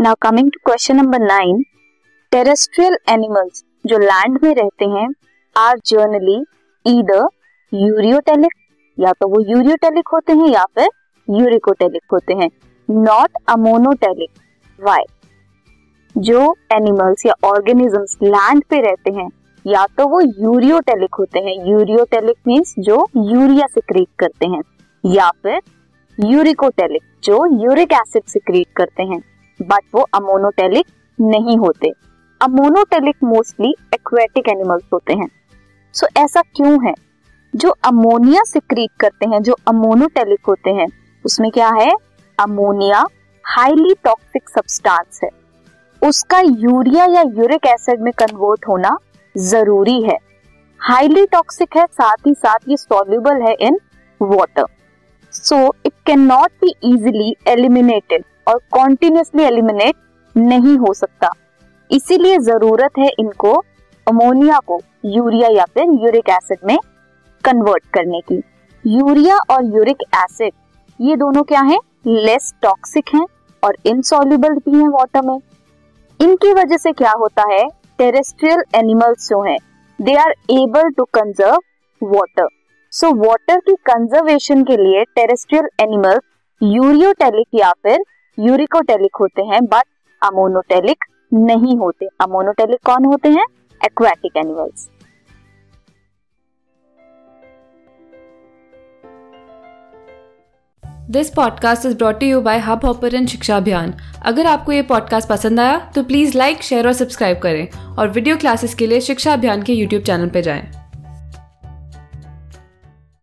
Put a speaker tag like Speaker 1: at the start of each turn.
Speaker 1: Now coming to question number nine terrestrial animals जो land में रहते हैं आर जर्नली ईदर यूरियोटेलिक या तो वो यूरियोटेलिक होते हैं या फिर यूरिकोटेलिक होते हैं नॉट अमोनोटेलिक वाई जो एनिमल्स या ऑर्गेनिजम्स लैंड पे रहते हैं, या तो वो यूरियोटेलिक होते हैं. यूरियोटेलिक मीन्स जो यूरिया सिक्रीट करते हैं, या फिर यूरिकोटेलिक जो यूरिक एसिड सिक्रीट करते हैं. बट वो अमोनोटेलिक नहीं होते। अमोनोटेलिक मोस्टली एक्वेटिक एनिमल्स होते हैं। सो so, ऐसा क्यों है? जो अमोनिया सिक्रीट करते हैं जो अमोनोटेलिक होते हैं उसमें क्या है? अमोनिया हाईली टॉक्सिक सब्सटेंस है। उसका यूरिया या यूरिक एसिड में कन्वर्ट होना ज़रूरी है। हाईली टॉक्सिक है साथ ही साथ ये सॉल्युबल है in water so it can not be easily eliminated और कॉन्टिन्यूसली एलिमिनेट नहीं हो सकता। इसीलिए ज़रूरत है इनको अमोनिया को, यूरिया या फिर यूरिक एसिड में कन्वर्ट करने की। यूरिया और यूरिक एसिड ये दोनों क्या हैं? लेस टॉक्सिक हैं और इनसॉल्युबल भी हैं वाटर में। इनकी वजह से क्या होता है? टेरेस्ट्रियल एनिमल्स जो हैं they are able to conserve water so water की कंजर्वेशन के लिए टेरेस्ट्रियल एनिमल्स यूरियोटेलिक या फिर यूरिकोटेलिक होते हैं बट अमोनोटेलिक नहीं होते। अमोनोटेलिक कौन होते हैं? Aquatic animals
Speaker 2: this podcast is brought you by Hubhopper शिक्षा अभियान अगर आपको ये पॉडकास्ट पसंद आया तो प्लीज़ लाइक शेयर और सब्सक्राइब करें। और वीडियो क्लासेस के लिए शिक्षा अभियान के यूट्यूब चैनल पर जाएँ।